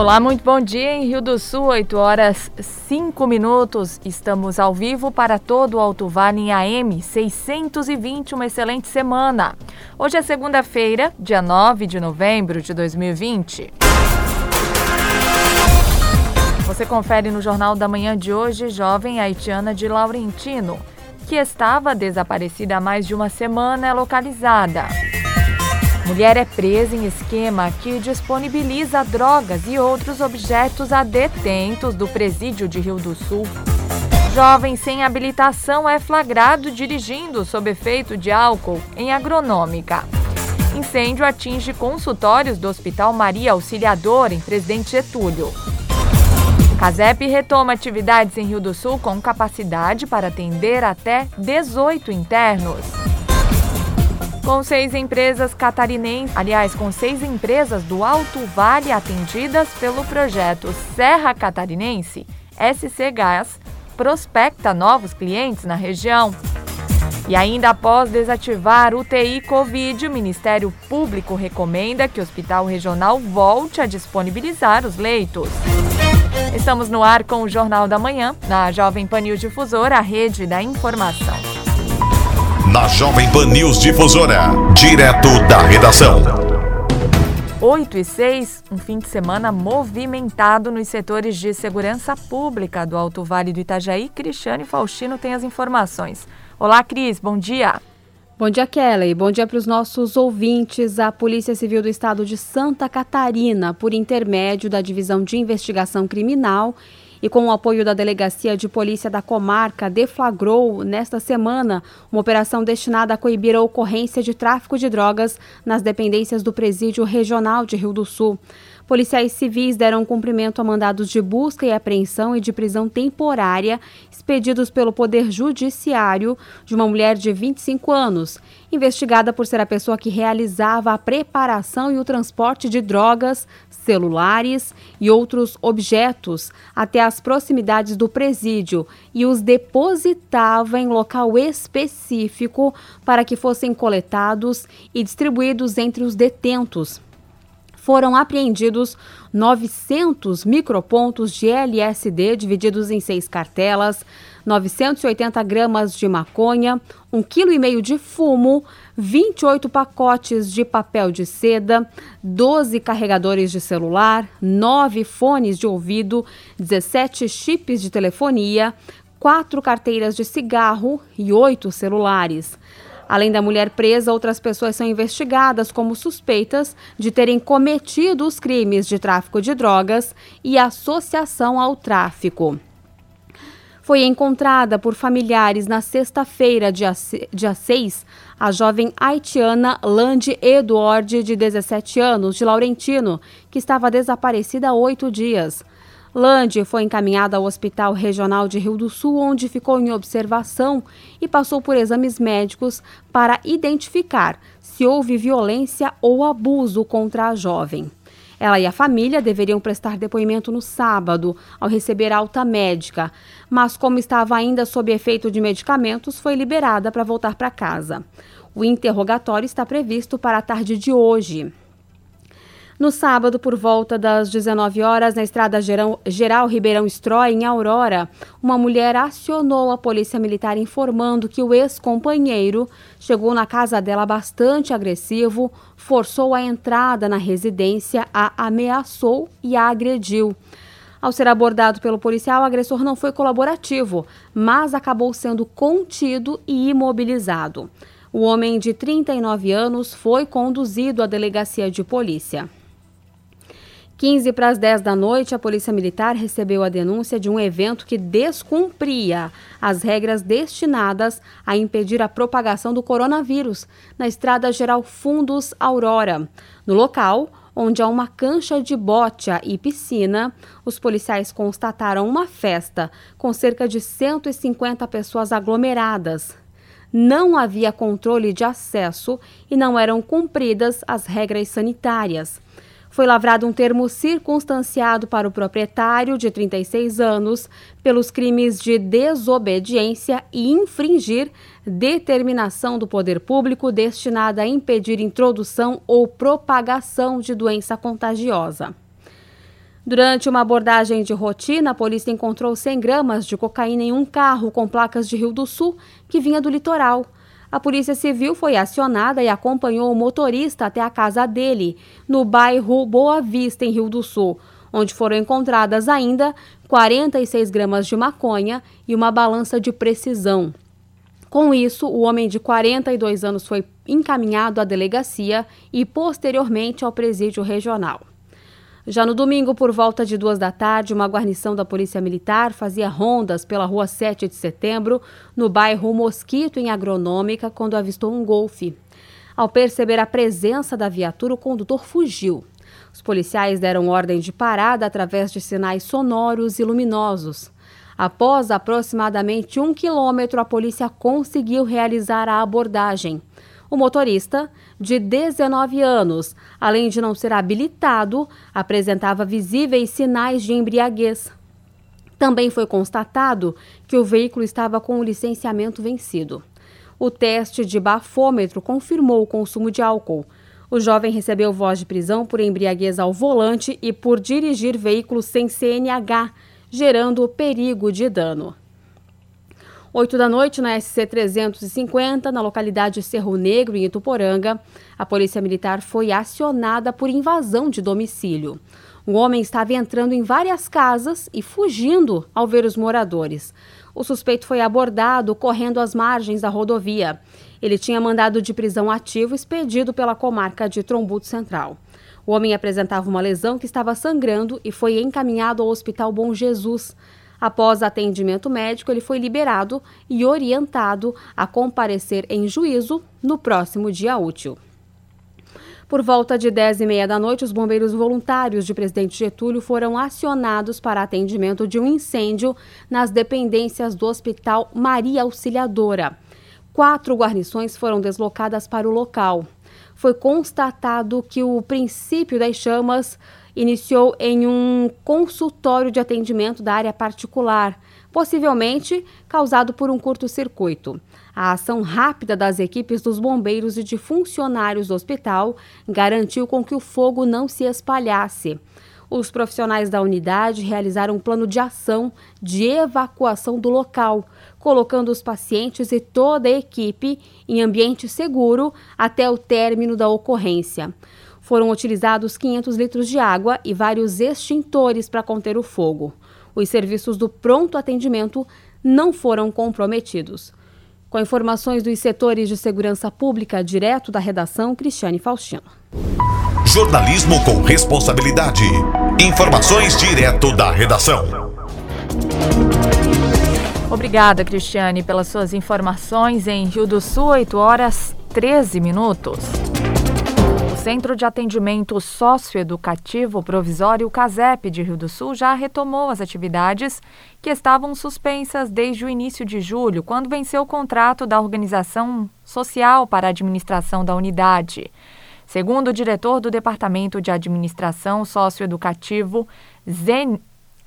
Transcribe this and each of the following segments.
Olá, muito bom dia em Rio do Sul, 8 horas 5 minutos. Estamos ao vivo para todo o Alto Vale em AM 620. Uma excelente semana. Hoje é segunda-feira, dia 9 de novembro de 2020. Você confere no Jornal da Manhã de hoje, jovem haitiana de Laurentino, que estava desaparecida há mais de uma semana, é localizada. Mulher é presa em esquema que disponibiliza drogas e outros objetos a detentos do presídio de Rio do Sul. Jovem sem habilitação é flagrado dirigindo sob efeito de álcool em agronômica. Incêndio atinge consultórios do Hospital Maria Auxiliadora, em Presidente Getúlio. Casep retoma atividades em Rio do Sul com capacidade para atender até 18 internos. Com seis empresas catarinenses, aliás, com seis empresas do Alto Vale atendidas pelo projeto Serra Catarinense, SC Gás prospecta novos clientes na região. E ainda após desativar UTI Covid, o Ministério Público recomenda que o Hospital Regional volte a disponibilizar os leitos. Estamos no ar com o Jornal da Manhã, na Jovem Pan News Difusora, a rede da informação na Jovem Pan News Difusora, direto da redação. 8 e 6, um fim de semana movimentado nos setores de segurança pública do Alto Vale do Itajaí. Cristiane Faustino tem as informações. Olá, Cris, bom dia. Bom dia, Kelly. Bom dia para os nossos ouvintes. A Polícia Civil do Estado de Santa Catarina, por intermédio da Divisão de Investigação Criminal e com o apoio da Delegacia de Polícia da Comarca, deflagrou nesta semana uma operação destinada a coibir a ocorrência de tráfico de drogas nas dependências do Presídio Regional de Rio do Sul. Policiais civis deram cumprimento a mandados de busca e apreensão e de prisão temporária expedidos pelo Poder Judiciário de uma mulher de 25 anos, investigada por ser a pessoa que realizava a preparação e o transporte de drogas, celulares e outros objetos até as proximidades do presídio e os depositava em local específico para que fossem coletados e distribuídos entre os detentos foram apreendidos 900 micropontos de LSD divididos em seis cartelas, 980 gramas de maconha, 1,5 kg de fumo, 28 pacotes de papel de seda, 12 carregadores de celular, 9 fones de ouvido, 17 chips de telefonia, 4 carteiras de cigarro e 8 celulares. Além da mulher presa, outras pessoas são investigadas como suspeitas de terem cometido os crimes de tráfico de drogas e associação ao tráfico. Foi encontrada por familiares na sexta-feira, dia, dia 6, a jovem haitiana Lande Edward, de 17 anos, de Laurentino, que estava desaparecida há oito dias. Lande foi encaminhada ao Hospital Regional de Rio do Sul, onde ficou em observação e passou por exames médicos para identificar se houve violência ou abuso contra a jovem. Ela e a família deveriam prestar depoimento no sábado, ao receber alta médica, mas, como estava ainda sob efeito de medicamentos, foi liberada para voltar para casa. O interrogatório está previsto para a tarde de hoje. No sábado, por volta das 19 horas, na estrada Geral, Geral Ribeirão Stroy, em Aurora, uma mulher acionou a polícia militar informando que o ex-companheiro chegou na casa dela bastante agressivo, forçou a entrada na residência, a ameaçou e a agrediu. Ao ser abordado pelo policial, o agressor não foi colaborativo, mas acabou sendo contido e imobilizado. O homem de 39 anos foi conduzido à delegacia de polícia. 15 para as 10 da noite, a Polícia Militar recebeu a denúncia de um evento que descumpria as regras destinadas a impedir a propagação do coronavírus na Estrada Geral Fundos Aurora. No local, onde há uma cancha de bote e piscina, os policiais constataram uma festa com cerca de 150 pessoas aglomeradas. Não havia controle de acesso e não eram cumpridas as regras sanitárias. Foi lavrado um termo circunstanciado para o proprietário, de 36 anos, pelos crimes de desobediência e infringir determinação do poder público destinada a impedir introdução ou propagação de doença contagiosa. Durante uma abordagem de rotina, a polícia encontrou 100 gramas de cocaína em um carro com placas de Rio do Sul que vinha do litoral. A Polícia Civil foi acionada e acompanhou o motorista até a casa dele, no bairro Boa Vista, em Rio do Sul, onde foram encontradas ainda 46 gramas de maconha e uma balança de precisão. Com isso, o homem de 42 anos foi encaminhado à delegacia e posteriormente ao presídio regional. Já no domingo, por volta de duas da tarde, uma guarnição da Polícia Militar fazia rondas pela rua 7 de setembro, no bairro Mosquito, em Agronômica, quando avistou um golfe. Ao perceber a presença da viatura, o condutor fugiu. Os policiais deram ordem de parada através de sinais sonoros e luminosos. Após aproximadamente um quilômetro, a polícia conseguiu realizar a abordagem. O motorista, de 19 anos, além de não ser habilitado, apresentava visíveis sinais de embriaguez. Também foi constatado que o veículo estava com o licenciamento vencido. O teste de bafômetro confirmou o consumo de álcool. O jovem recebeu voz de prisão por embriaguez ao volante e por dirigir veículo sem CNH, gerando perigo de dano. 8 da noite, na SC 350, na localidade Cerro Negro, em Ituporanga, a Polícia Militar foi acionada por invasão de domicílio. O homem estava entrando em várias casas e fugindo ao ver os moradores. O suspeito foi abordado correndo às margens da rodovia. Ele tinha mandado de prisão ativo expedido pela comarca de Trombuto Central. O homem apresentava uma lesão que estava sangrando e foi encaminhado ao Hospital Bom Jesus. Após atendimento médico, ele foi liberado e orientado a comparecer em juízo no próximo dia útil. Por volta de 10 e meia da noite, os bombeiros voluntários de Presidente Getúlio foram acionados para atendimento de um incêndio nas dependências do Hospital Maria Auxiliadora. Quatro guarnições foram deslocadas para o local. Foi constatado que o princípio das chamas iniciou em um consultório de atendimento da área particular, possivelmente causado por um curto-circuito. A ação rápida das equipes dos bombeiros e de funcionários do hospital garantiu com que o fogo não se espalhasse. Os profissionais da unidade realizaram um plano de ação de evacuação do local, colocando os pacientes e toda a equipe em ambiente seguro até o término da ocorrência. Foram utilizados 500 litros de água e vários extintores para conter o fogo. Os serviços do pronto atendimento não foram comprometidos. Com informações dos setores de segurança pública, direto da redação, Cristiane Faustino. Jornalismo com responsabilidade. Informações direto da redação. Obrigada, Cristiane, pelas suas informações em Rio do Sul, 8 horas 13 minutos. Centro de Atendimento Socioeducativo Provisório CASEP de Rio do Sul já retomou as atividades que estavam suspensas desde o início de julho, quando venceu o contrato da organização social para a administração da unidade. Segundo o diretor do Departamento de Administração Socioeducativo, Zen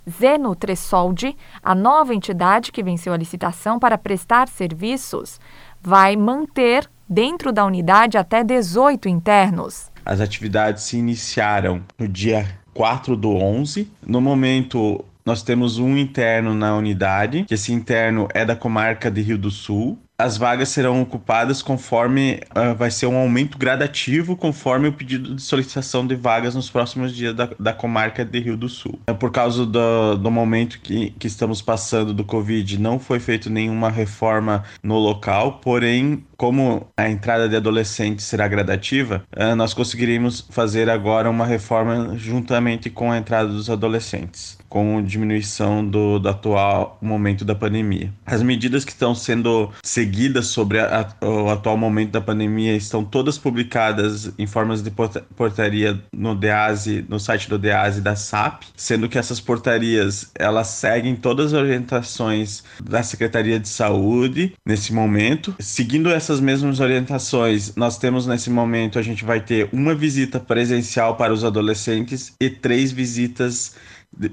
Zeno Tressoldi, a nova entidade que venceu a licitação para prestar serviços, vai manter dentro da unidade até 18 internos. As atividades se iniciaram no dia 4 do 11. No momento, nós temos um interno na unidade, que esse interno é da comarca de Rio do Sul as vagas serão ocupadas conforme uh, vai ser um aumento gradativo conforme o pedido de solicitação de vagas nos próximos dias da, da comarca de Rio do Sul. É por causa do, do momento que, que estamos passando do Covid, não foi feita nenhuma reforma no local, porém, como a entrada de adolescentes será gradativa, uh, nós conseguiremos fazer agora uma reforma juntamente com a entrada dos adolescentes com diminuição do, do, atual momento da pandemia. As medidas que estão sendo seguidas sobre a, a, o atual momento da pandemia estão todas publicadas em formas de portaria no DEASE, no site do DEASE da SAP, sendo que essas portarias elas seguem todas as orientações da Secretaria de Saúde nesse momento. Seguindo essas mesmas orientações, nós temos nesse momento a gente vai ter uma visita presencial para os adolescentes e três visitas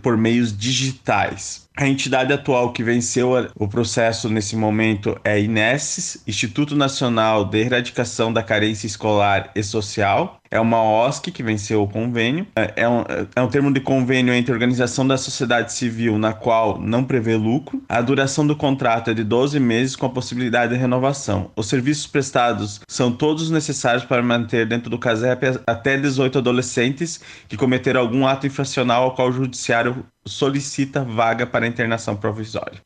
por meios digitais. A entidade atual que venceu o processo nesse momento é INESSES, Instituto Nacional de Erradicação da Carência Escolar e Social. é uma OSC que venceu o convênio. É, é um, é um termo de convênio entre organização da sociedade civil, na qual não prevê lucro. A duração do contrato é de 12 meses, com a possibilidade de renovação. Os serviços prestados são todos necessários para manter dentro do CASEP até 18 adolescentes que cometeram algum ato infracional ao qual o judiciário solicita vaga para internação provisória.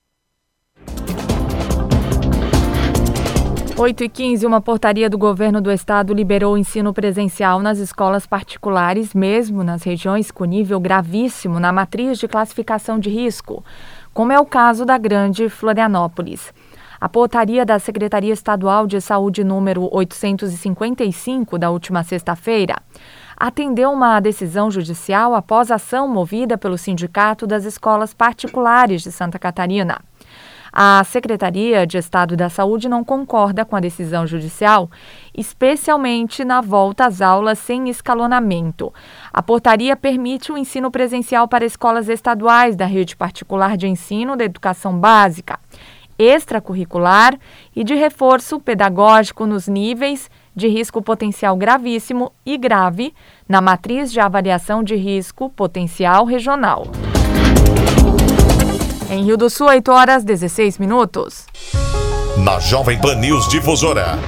8 e 15, uma portaria do governo do estado liberou o ensino presencial nas escolas particulares, mesmo nas regiões com nível gravíssimo na matriz de classificação de risco, como é o caso da Grande Florianópolis. A portaria da Secretaria Estadual de Saúde número 855 da última sexta-feira atendeu uma decisão judicial após ação movida pelo Sindicato das Escolas Particulares de Santa Catarina. A Secretaria de Estado da Saúde não concorda com a decisão judicial, especialmente na volta às aulas sem escalonamento. A portaria permite o ensino presencial para escolas estaduais da rede particular de ensino da educação básica, extracurricular e de reforço pedagógico nos níveis de risco potencial gravíssimo e grave na matriz de avaliação de risco potencial regional. Em Rio do Sul, 8 horas 16 minutos. Na Jovem Pan News Difusora.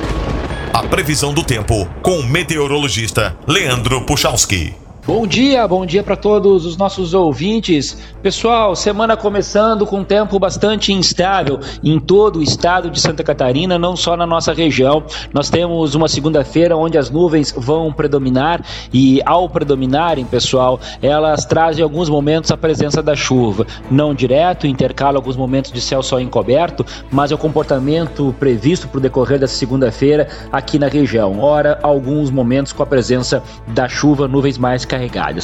A previsão do tempo com o meteorologista Leandro Puchalski. Bom dia, bom dia para todos os nossos ouvintes. Pessoal, semana começando com tempo bastante instável em todo o estado de Santa Catarina, não só na nossa região. Nós temos uma segunda-feira onde as nuvens vão predominar e, ao predominarem, pessoal, elas trazem alguns momentos a presença da chuva. Não direto, intercala alguns momentos de céu só encoberto, mas é o comportamento previsto para o decorrer dessa segunda-feira aqui na região. Ora, alguns momentos com a presença da chuva, nuvens mais carregadas.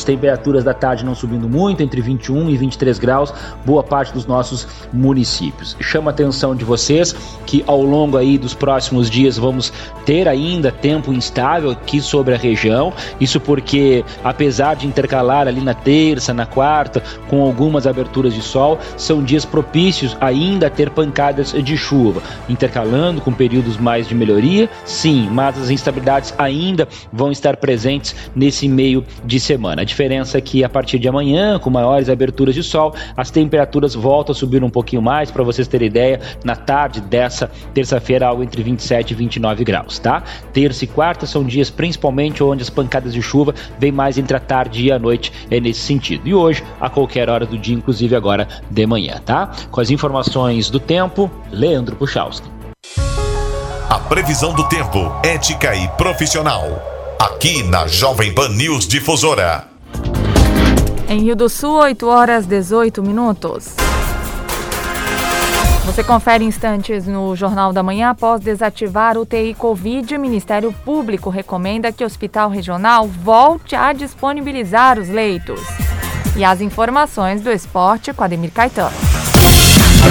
Temperaturas da tarde não subindo muito, entre 21 e 23 graus, boa parte dos nossos municípios. Chama a atenção de vocês que ao longo aí dos próximos dias vamos ter ainda tempo instável aqui sobre a região. Isso porque apesar de intercalar ali na terça, na quarta, com algumas aberturas de sol, são dias propícios ainda a ter pancadas de chuva, intercalando com períodos mais de melhoria, sim, mas as instabilidades ainda vão estar presentes nesse meio de semana. A diferença é que a partir de amanhã, com maiores aberturas de sol, as temperaturas voltam a subir um pouquinho mais, para vocês terem ideia, na tarde dessa terça-feira, algo entre 27 e 29 graus, tá? Terça e quarta são dias principalmente onde as pancadas de chuva vêm mais entre a tarde e a noite, é nesse sentido. E hoje, a qualquer hora do dia, inclusive agora de manhã, tá? Com as informações do tempo, Leandro Puchalski. A previsão do tempo, ética e profissional aqui na Jovem Pan News Difusora. Em Rio do Sul, 8 horas 18 minutos. Você confere instantes no Jornal da Manhã após desativar o TI Covid. O Ministério Público recomenda que o Hospital Regional volte a disponibilizar os leitos. E as informações do esporte com Ademir Caetano.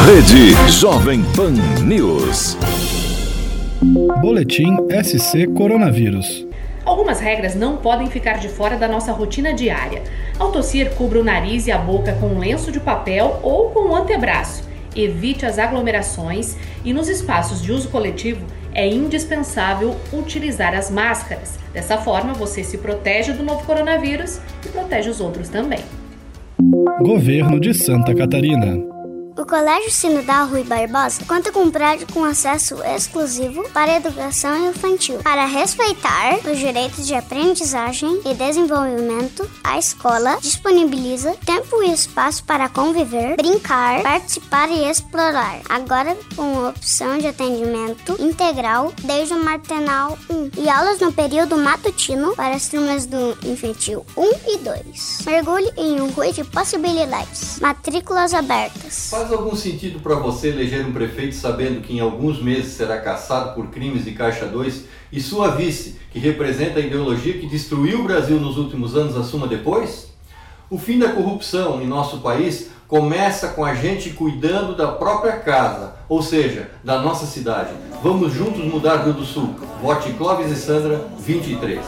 Rede Jovem Pan News. Boletim SC Coronavírus. Algumas regras não podem ficar de fora da nossa rotina diária. Ao tossir, cubra o nariz e a boca com um lenço de papel ou com o um antebraço. Evite as aglomerações e nos espaços de uso coletivo é indispensável utilizar as máscaras. Dessa forma, você se protege do novo coronavírus e protege os outros também. Governo de Santa Catarina. O Colégio Sinodal Rui Barbosa conta com um prédio com acesso exclusivo para a educação infantil. Para respeitar os direitos de aprendizagem e desenvolvimento, a escola disponibiliza tempo e espaço para conviver, brincar, participar e explorar. Agora com opção de atendimento integral desde o Martenal 1 e aulas no período matutino para as turmas do infantil 1 e 2. Mergulhe em um rui de possibilidades. Matrículas abertas. Faz algum sentido para você eleger um prefeito sabendo que em alguns meses será caçado por crimes de Caixa 2 e sua vice, que representa a ideologia que destruiu o Brasil nos últimos anos, assuma depois? O fim da corrupção em nosso país começa com a gente cuidando da própria casa, ou seja, da nossa cidade. Vamos juntos mudar Rio do Sul. Vote Clóvis e Sandra 23.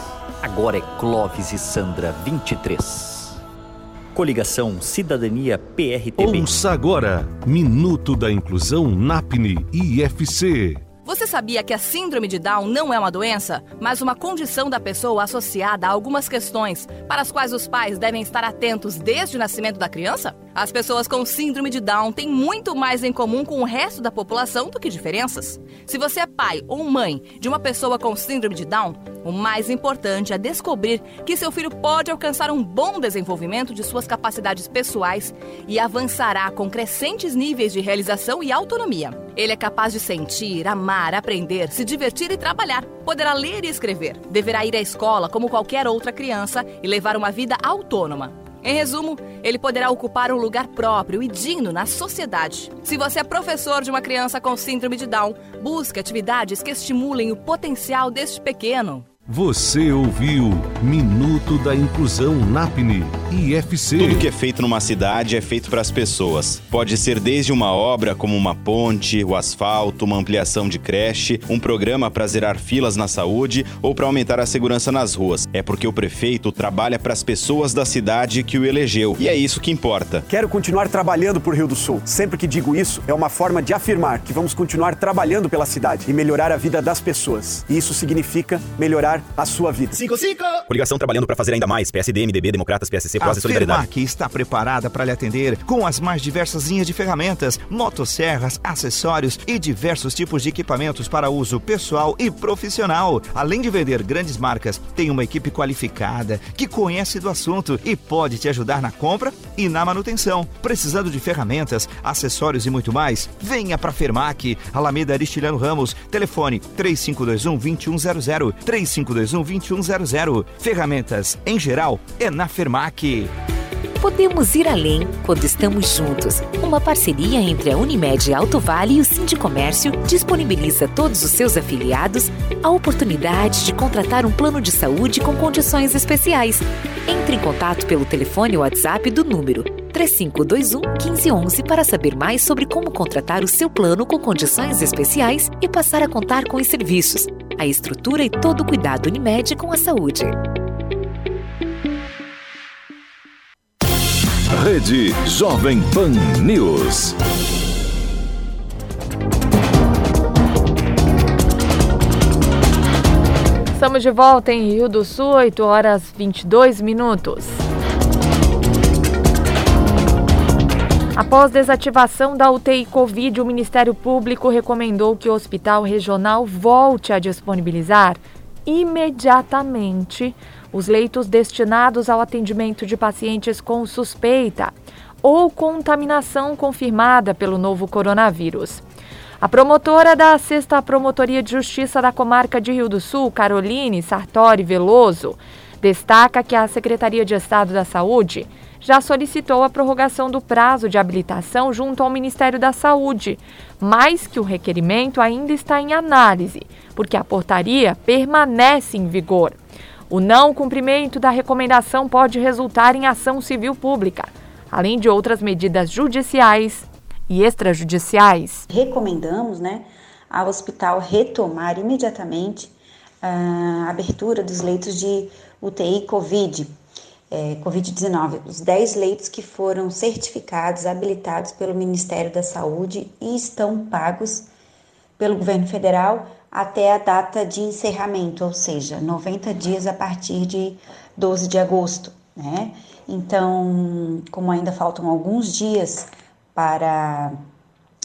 Agora é Clóvis e Sandra 23. Coligação Cidadania PRTB. Ouça agora Minuto da Inclusão NAPNE IFC. Você sabia que a síndrome de Down não é uma doença, mas uma condição da pessoa associada a algumas questões para as quais os pais devem estar atentos desde o nascimento da criança? As pessoas com síndrome de Down têm muito mais em comum com o resto da população do que diferenças. Se você é pai ou mãe de uma pessoa com síndrome de Down, o mais importante é descobrir que seu filho pode alcançar um bom desenvolvimento de suas capacidades pessoais e avançará com crescentes níveis de realização e autonomia. Ele é capaz de sentir, amar, aprender, se divertir e trabalhar. Poderá ler e escrever. Deverá ir à escola como qualquer outra criança e levar uma vida autônoma. Em resumo, ele poderá ocupar um lugar próprio e digno na sociedade. Se você é professor de uma criança com síndrome de Down, busque atividades que estimulem o potencial deste pequeno. Você ouviu Minuto da Inclusão NAPNE IFC. Tudo que é feito numa cidade é feito para as pessoas. Pode ser desde uma obra como uma ponte, o asfalto, uma ampliação de creche, um programa para zerar filas na saúde ou para aumentar a segurança nas ruas. É porque o prefeito trabalha para as pessoas da cidade que o elegeu. E é isso que importa. Quero continuar trabalhando por Rio do Sul. Sempre que digo isso, é uma forma de afirmar que vamos continuar trabalhando pela cidade e melhorar a vida das pessoas. E isso significa melhorar a sua vida. 55! Coligação trabalhando para fazer ainda mais. PSD, MDB, Democratas, PSC, Prós e Solidariedade. que está preparada para lhe atender com as mais diversas linhas de ferramentas, motosserras, acessórios e diversos tipos de equipamentos para uso pessoal e profissional. Além de vender grandes marcas, tem uma equipe qualificada que conhece do assunto e pode te ajudar na compra e na manutenção. Precisando de ferramentas, acessórios e muito mais? Venha para Fermac, Alameda Aristiliano Ramos, telefone 3521 2100 3521 2100. Ferramentas em geral é na Fermac. Podemos ir além quando estamos juntos. Uma parceria entre a Unimed Alto Vale e o Sindicomércio disponibiliza a todos os seus afiliados a oportunidade de contratar um plano de saúde com condições especiais. Entre em contato pelo telefone ou WhatsApp do número 3521 1511 para saber mais sobre como contratar o seu plano com condições especiais e passar a contar com os serviços, a estrutura e todo o cuidado Unimed com a saúde. Rede Jovem Pan News. Estamos de volta em Rio do Sul, 8 horas 22 minutos. Após desativação da UTI Covid, o Ministério Público recomendou que o hospital regional volte a disponibilizar imediatamente os leitos destinados ao atendimento de pacientes com suspeita ou contaminação confirmada pelo novo coronavírus. A promotora da Sexta Promotoria de Justiça da Comarca de Rio do Sul, Caroline Sartori Veloso, destaca que a Secretaria de Estado da Saúde já solicitou a prorrogação do prazo de habilitação junto ao Ministério da Saúde, mas que o requerimento ainda está em análise, porque a portaria permanece em vigor. O não cumprimento da recomendação pode resultar em ação civil pública, além de outras medidas judiciais e extrajudiciais. Recomendamos né, ao hospital retomar imediatamente a abertura dos leitos de UTI Covid, é, Covid-19, os 10 leitos que foram certificados, habilitados pelo Ministério da Saúde e estão pagos pelo governo federal até a data de encerramento, ou seja, 90 dias a partir de 12 de agosto, né? Então, como ainda faltam alguns dias para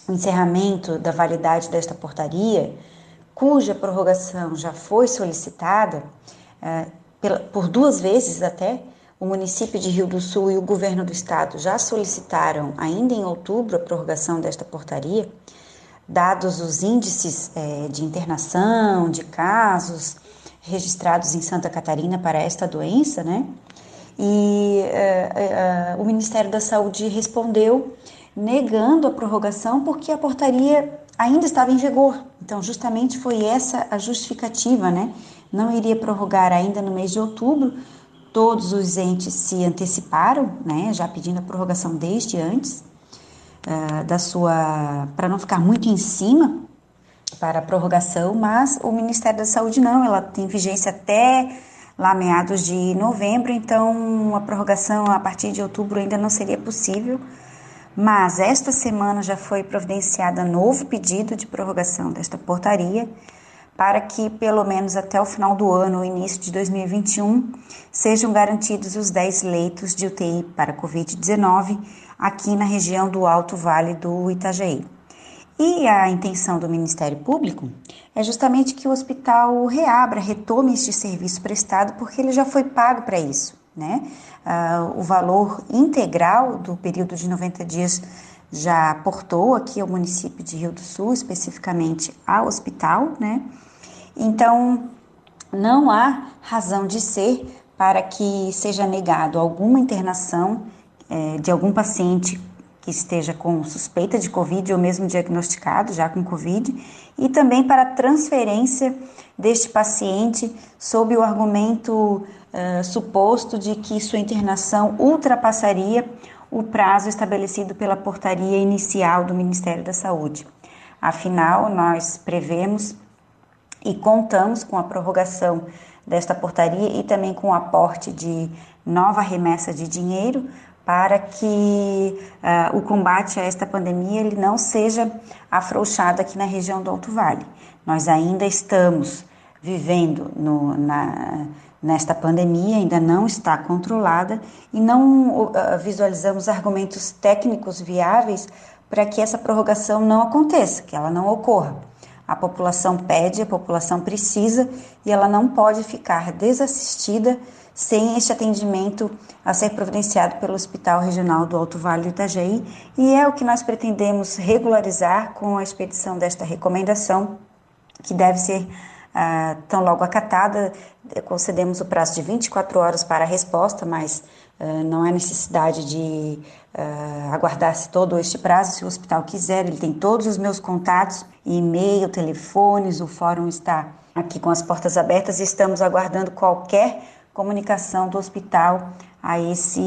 o encerramento da validade desta portaria, cuja prorrogação já foi solicitada é, por duas vezes até, o município de Rio do Sul e o governo do estado já solicitaram, ainda em outubro, a prorrogação desta portaria dados os índices é, de internação, de casos registrados em Santa Catarina para esta doença, né? E é, é, o Ministério da Saúde respondeu negando a prorrogação porque a portaria ainda estava em vigor. Então, justamente foi essa a justificativa, né? Não iria prorrogar ainda no mês de outubro. Todos os entes se anteciparam, né? Já pedindo a prorrogação desde antes. Uh, da sua. para não ficar muito em cima para a prorrogação, mas o Ministério da Saúde não, ela tem vigência até lá meados de novembro, então a prorrogação a partir de outubro ainda não seria possível, mas esta semana já foi providenciada novo pedido de prorrogação desta portaria para que, pelo menos até o final do ano, início de 2021, sejam garantidos os 10 leitos de UTI para Covid-19 aqui na região do Alto Vale do Itajaí. E a intenção do Ministério Público é justamente que o hospital reabra, retome este serviço prestado, porque ele já foi pago para isso. Né? Uh, o valor integral do período de 90 dias já aportou aqui ao município de Rio do Sul, especificamente ao hospital, né? Então, não há razão de ser para que seja negado alguma internação é, de algum paciente que esteja com suspeita de Covid ou mesmo diagnosticado já com Covid, e também para transferência deste paciente sob o argumento uh, suposto de que sua internação ultrapassaria o prazo estabelecido pela portaria inicial do Ministério da Saúde. Afinal, nós prevemos e contamos com a prorrogação desta portaria e também com o aporte de nova remessa de dinheiro para que uh, o combate a esta pandemia ele não seja afrouxado aqui na região do Alto Vale. Nós ainda estamos vivendo no, na, nesta pandemia, ainda não está controlada e não uh, visualizamos argumentos técnicos viáveis para que essa prorrogação não aconteça, que ela não ocorra. A população pede, a população precisa e ela não pode ficar desassistida sem este atendimento a ser providenciado pelo Hospital Regional do Alto Vale Itajaí e é o que nós pretendemos regularizar com a expedição desta recomendação, que deve ser ah, tão logo acatada. Concedemos o prazo de 24 horas para a resposta, mas ah, não há necessidade de uh, aguardar-se todo este prazo. Se o hospital quiser, ele tem todos os meus contatos, e-mail, telefones, o fórum está aqui com as portas abertas e estamos aguardando qualquer comunicação do hospital a esse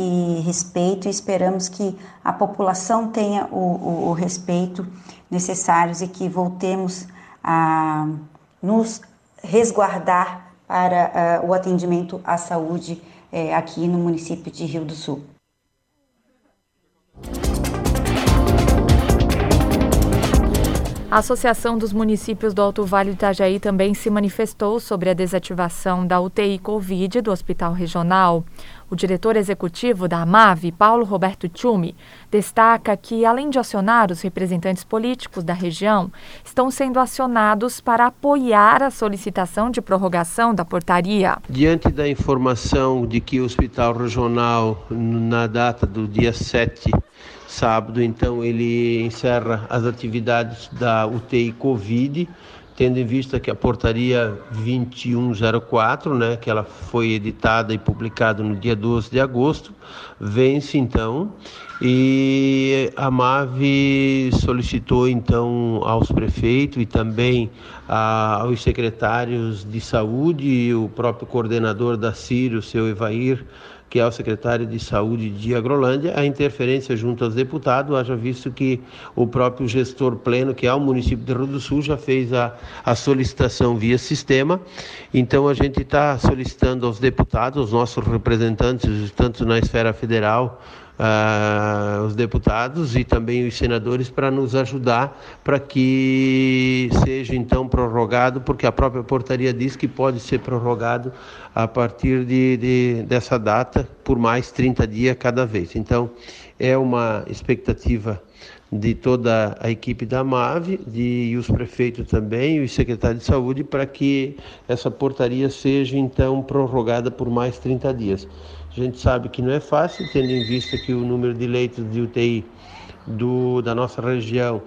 respeito e esperamos que a população tenha o, o, o respeito necessários e que voltemos a nos resguardar para uh, o atendimento à saúde uh, aqui no município de Rio do Sul. A Associação dos Municípios do Alto Vale do Itajaí também se manifestou sobre a desativação da UTI Covid do Hospital Regional. O diretor executivo da AMAV, Paulo Roberto Tchumi, destaca que, além de acionar os representantes políticos da região, estão sendo acionados para apoiar a solicitação de prorrogação da portaria. Diante da informação de que o Hospital Regional, na data do dia 7 sábado, então ele encerra as atividades da UTI Covid, tendo em vista que a portaria 2104, né, que ela foi editada e publicada no dia 12 de agosto, vence então e a MAVE solicitou então aos prefeitos e também a, aos secretários de saúde e o próprio coordenador da CIR, o seu Evair, que é o secretário de Saúde de Agrolândia, a interferência junto aos deputados, haja visto que o próprio gestor pleno, que é o município de Rio do Sul, já fez a, a solicitação via sistema. Então a gente está solicitando aos deputados, aos nossos representantes, tanto na esfera federal, uh, os deputados e também os senadores para nos ajudar para que seja então prorrogado, porque a própria portaria diz que pode ser prorrogado a partir de, de dessa data por mais 30 dias cada vez. Então é uma expectativa de toda a equipe da MAVE de, e os prefeitos também, os secretários de saúde, para que essa portaria seja então prorrogada por mais 30 dias. A gente sabe que não é fácil, tendo em vista que o número de leitos de UTI do, da nossa região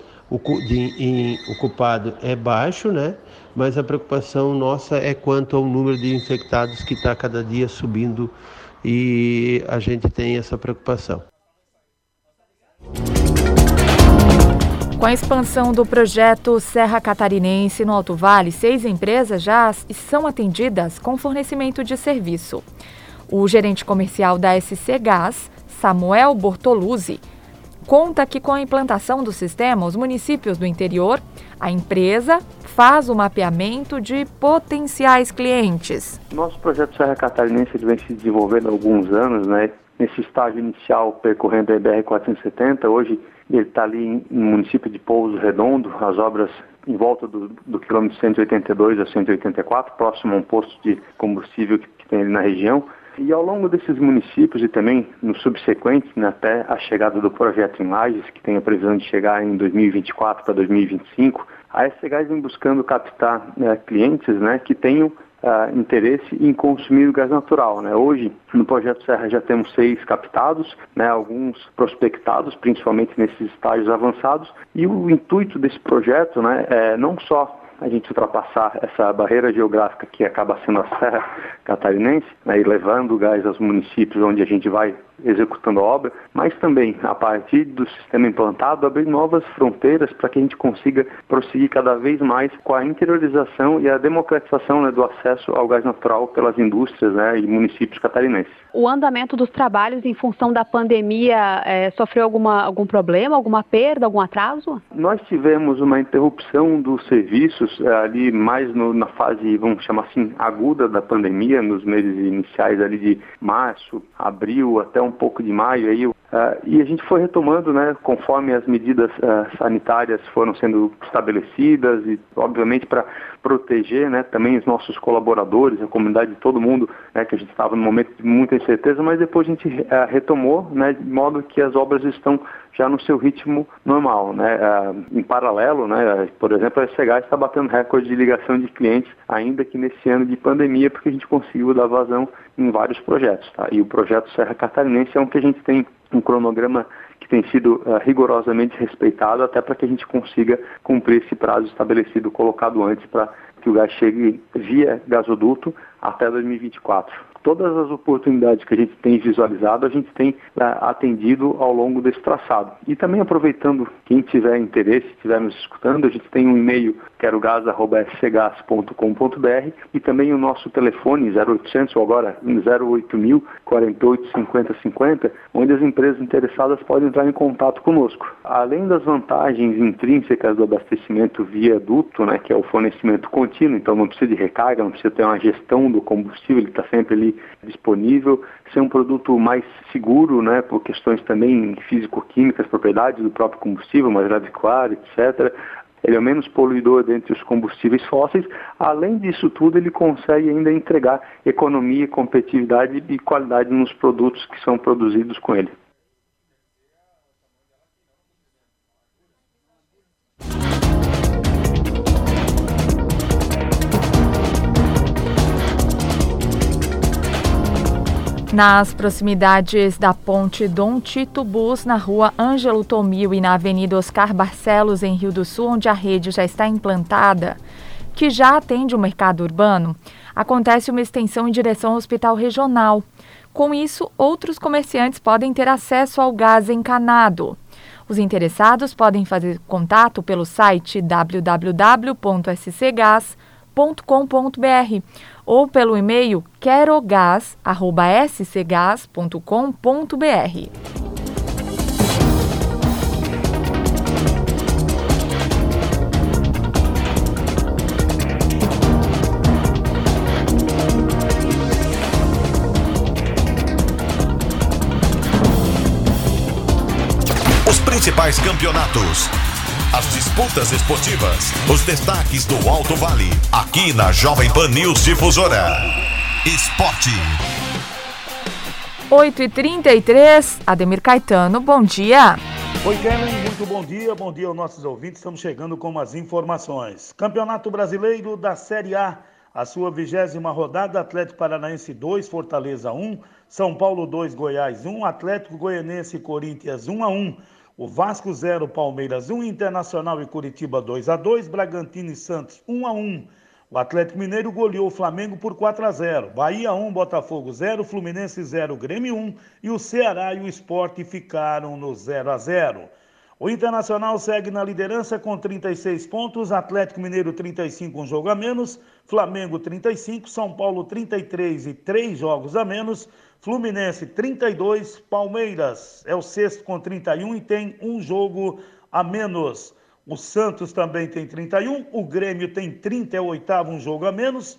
de, em, ocupado é baixo, né? Mas a preocupação nossa é quanto ao número de infectados que está cada dia subindo e a gente tem essa preocupação. Com a expansão do projeto Serra Catarinense no Alto Vale, seis empresas já são atendidas com fornecimento de serviço. O gerente comercial da SC Gás, Samuel Bortoluzzi, conta que com a implantação do sistema, os municípios do interior, a empresa faz o mapeamento de potenciais clientes. Nosso projeto Serra Catarinense vem se desenvolvendo há alguns anos, né? nesse estágio inicial percorrendo a BR-470. Hoje ele está ali no município de Pouso Redondo, as obras em volta do, do quilômetro 182 a 184, próximo a um posto de combustível que, que tem ali na região. E ao longo desses municípios e também nos subsequentes, né, até a chegada do projeto em Lages, que tem a previsão de chegar em 2024 para 2025, a SC Gás vem buscando captar né, clientes né, que tenham uh, interesse em consumir o gás natural. Né? Hoje, no Projeto Serra já temos seis captados, né, alguns prospectados, principalmente nesses estágios avançados, e o intuito desse projeto né, é não só a gente ultrapassar essa barreira geográfica que acaba sendo a Serra Catarinense, né, e levando o gás aos municípios onde a gente vai executando a obra, mas também, a partir do sistema implantado, abrir novas fronteiras para que a gente consiga prosseguir cada vez mais com a interiorização e a democratização né, do acesso ao gás natural pelas indústrias né, e municípios catarinenses. O andamento dos trabalhos em função da pandemia é, sofreu alguma, algum problema, alguma perda, algum atraso? Nós tivemos uma interrupção dos serviços é, ali mais no, na fase, vamos chamar assim, aguda da pandemia, nos meses iniciais ali de março, abril até um pouco de maio aí, uh, e a gente foi retomando, né, conforme as medidas uh, sanitárias foram sendo estabelecidas e, obviamente, para proteger, né, também os nossos colaboradores, a comunidade, todo mundo, né, que a gente estava num momento de muita incerteza, mas depois a gente uh, retomou, né, de modo que as obras estão já no seu ritmo normal, né? em paralelo, né? Por exemplo, a SEGA está batendo recorde de ligação de clientes, ainda que nesse ano de pandemia, porque a gente conseguiu dar vazão em vários projetos, tá? E o projeto Serra Catarinense é um que a gente tem um cronograma que tem sido uh, rigorosamente respeitado até para que a gente consiga cumprir esse prazo estabelecido colocado antes para que o gás chegue via gasoduto até 2024 todas as oportunidades que a gente tem visualizado, a gente tem uh, atendido ao longo desse traçado. E também aproveitando, quem tiver interesse, estiver nos escutando, a gente tem um e-mail, querogás.sgas.com.br e também o nosso telefone 0800 ou agora 08000 48 50 50, onde as empresas interessadas podem entrar em contato conosco. Além das vantagens intrínsecas do abastecimento via duto, né, que é o fornecimento contínuo, então não precisa de recarga, não precisa ter uma gestão do combustível, ele está sempre ali disponível, ser um produto mais seguro, né, por questões também físico-químicas, propriedades do próprio combustível, mais radicular, etc. Ele é o menos poluidor dentre os combustíveis fósseis. Além disso tudo, ele consegue ainda entregar economia, competitividade e qualidade nos produtos que são produzidos com ele. Nas proximidades da ponte Dom Tito Bus, na rua Ângelo Tomil e na Avenida Oscar Barcelos, em Rio do Sul, onde a rede já está implantada, que já atende o mercado urbano, acontece uma extensão em direção ao hospital regional. Com isso, outros comerciantes podem ter acesso ao gás encanado. Os interessados podem fazer contato pelo site www.scgas.com.br ou pelo e-mail querogás@scgas.com.br. Os principais campeonatos as disputas esportivas, os destaques do Alto Vale, aqui na Jovem Pan News Difusora. Esporte. 8h33, Ademir Caetano, bom dia. Oi, Kevin, muito bom dia, bom dia aos nossos ouvintes. Estamos chegando com as informações. Campeonato Brasileiro da Série A, a sua vigésima rodada, Atlético Paranaense 2, Fortaleza 1, São Paulo 2, Goiás 1, Atlético Goianense e Corinthians 1 a 1. O Vasco 0, Palmeiras 1, Internacional e Curitiba 2 a 2, Bragantino e Santos 1 a 1. O Atlético Mineiro goleou o Flamengo por 4 a 0. Bahia 1, Botafogo 0, Fluminense 0, Grêmio 1 e o Ceará e o Esporte ficaram no 0 a 0. O Internacional segue na liderança com 36 pontos, Atlético Mineiro 35, um jogo a menos, Flamengo 35, São Paulo 33 e 3 jogos a menos, Fluminense 32, Palmeiras é o sexto com 31 e tem um jogo a menos. O Santos também tem 31, o Grêmio tem 30, é o oitavo, um jogo a menos.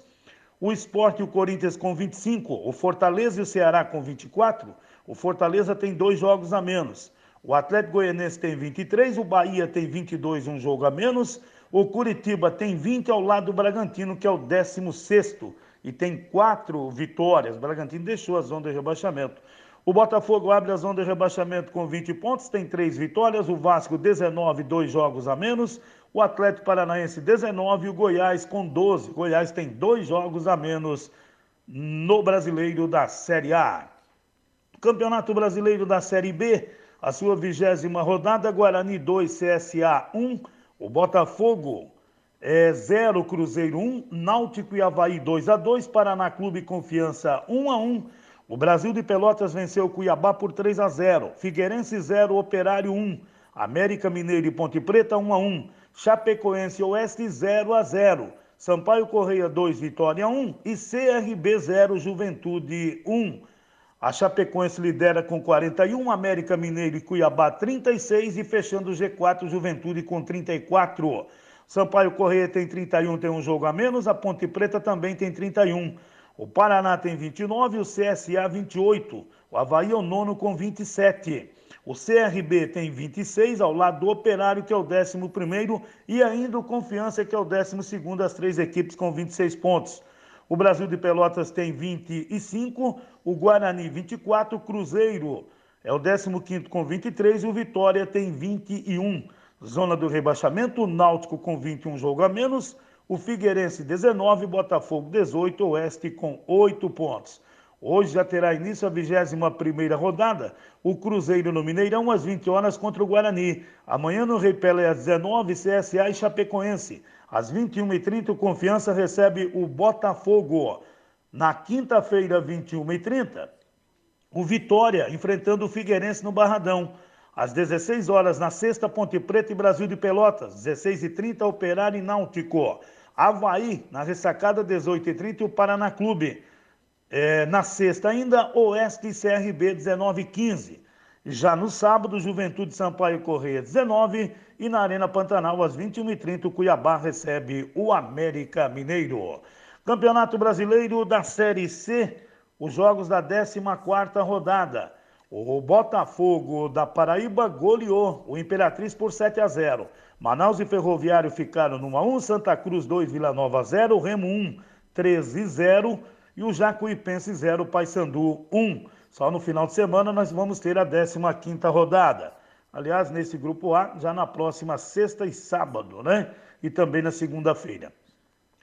O Esporte e o Corinthians com 25, o Fortaleza e o Ceará com 24, O Fortaleza tem dois jogos a menos. O Atlético Goianense tem 23, o Bahia tem 22, um jogo a menos. O Curitiba tem 20 ao lado do Bragantino, que é o 16 e tem quatro vitórias. O Bragantino deixou a zona de rebaixamento. O Botafogo abre a zona de rebaixamento com 20 pontos, tem três vitórias. O Vasco, 19, dois jogos a menos. O Atlético Paranaense, 19 e o Goiás com 12. O Goiás tem dois jogos a menos no Brasileiro da Série A. Campeonato Brasileiro da Série B, a sua vigésima rodada, Guarani 2, CSA 1, o Botafogo é 0, Cruzeiro 1, Náutico e Havaí 2 a 2, Paraná Clube Confiança 1 a 1, o Brasil de Pelotas venceu Cuiabá por 3 a 0, Figueirense 0, Operário 1, América Mineiro e Ponte Preta 1 a 1, Chapecoense Oeste 0 a 0, Sampaio Correia 2, Vitória 1 e CRB 0, Juventude 1. A Chapecoense lidera com 41, América Mineiro e Cuiabá 36 e fechando o G4 Juventude com 34. Sampaio Correia tem 31, tem um jogo a menos, a Ponte Preta também tem 31. O Paraná tem 29 e o CSA 28. O Havaí é o nono com 27. O CRB tem 26, ao lado do Operário, que é o 11, e ainda o Confiança, que é o 12, as três equipes com 26 pontos. O Brasil de Pelotas tem 25, o Guarani 24, o Cruzeiro é o 15 com 23 e o Vitória tem 21. Zona do rebaixamento, o Náutico com 21 jogo a menos, o Figueirense 19, Botafogo 18, Oeste com 8 pontos. Hoje já terá início a 21ª rodada, o Cruzeiro no Mineirão às 20 horas contra o Guarani. Amanhã no Rei Pelé às 19 CSA e Chapecoense. Às 21h30 o Confiança recebe o Botafogo. Na quinta-feira, 21h30, o Vitória enfrentando o Figueirense no Barradão. Às 16 horas na sexta, Ponte Preta e Brasil de Pelotas. 16h30, Operário e Náutico. Havaí, na ressacada, 18h30, o Paraná Clube. É, na sexta ainda, Oeste e CRB 19 e 15. Já no sábado, Juventude Sampaio Correia 19 e na Arena Pantanal às 21h30 o Cuiabá recebe o América Mineiro. Campeonato Brasileiro da Série C, os jogos da 14ª rodada. O Botafogo da Paraíba goleou o Imperatriz por 7 a 0. Manaus e Ferroviário ficaram no 1 a 1, Santa Cruz 2, Vila Nova 0, Remo 1, 13 0 e o Jacuipense 0, Paysandu 1. Só no final de semana nós vamos ter a 15ª rodada. Aliás, nesse grupo A, já na próxima sexta e sábado, né? E também na segunda-feira.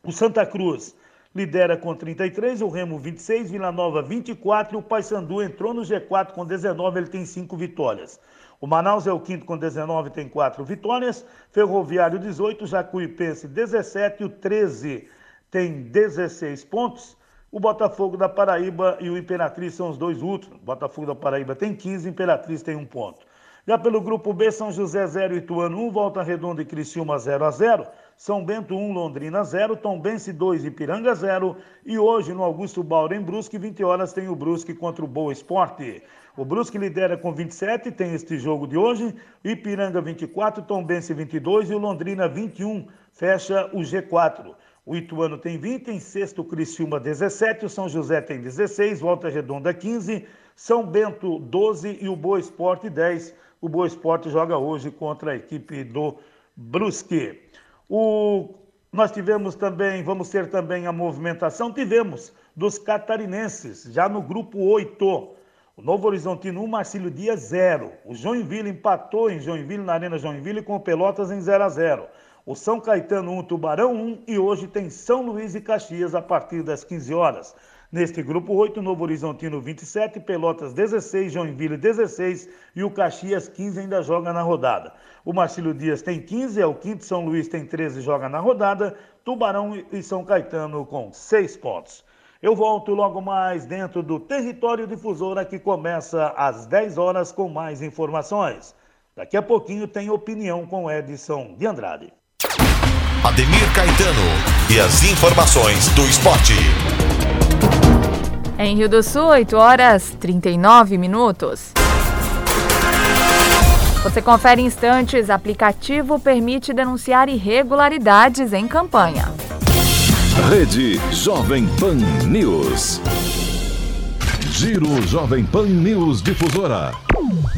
O Santa Cruz lidera com 33, o Remo 26, Vila Nova 24 e o Paysandu entrou no G4 com 19, ele tem 5 vitórias. O Manaus é o quinto com 19, tem 4 vitórias. Ferroviário 18, Jacuipense 17 e o 13 tem 16 pontos. O Botafogo da Paraíba e o Imperatriz são os dois últimos. O Botafogo da Paraíba tem 15, Imperatriz tem um ponto. Já pelo grupo B, São José 0, Ituano 1, Volta Redonda e Criciúma 0 a 0, São Bento 1, Londrina 0, Tombense 2, Ipiranga 0 e hoje no Augusto Baura em Brusque, 20 horas tem o Brusque contra o Boa Esporte. O Brusque lidera com 27, tem este jogo de hoje, Ipiranga 24, Tombense 22 e o Londrina 21, fecha o G4. O Ituano tem 20, em sexto Criciúma 17, o São José tem 16, Volta Redonda 15, São Bento 12 e o Boa Esporte 10. O Boa Esporte joga hoje contra a equipe do Brusque. O... Nós tivemos também, vamos ter também a movimentação, tivemos dos catarinenses, já no grupo 8. O Novo Horizontino 1, Marcílio Dias 0. O Joinville empatou em Joinville, na Arena Joinville, com o Pelotas em 0 a 0 o São Caetano 1, Tubarão 1 e hoje tem São Luís e Caxias a partir das 15 horas. Neste grupo 8, Novo Horizontino 27, Pelotas 16, Joinville 16 e o Caxias 15 ainda joga na rodada. O Marcílio Dias tem 15, é o quinto, São Luís tem 13 joga na rodada, Tubarão e São Caetano com 6 pontos. Eu volto logo mais dentro do Território Difusora que começa às 10 horas com mais informações. Daqui a pouquinho tem opinião com Edson de Andrade. Ademir Caetano e as informações do esporte. Em Rio do Sul, 8 horas 39 minutos. Você confere instantes, aplicativo permite denunciar irregularidades em campanha. Rede Jovem Pan News. Giro Jovem Pan News Difusora.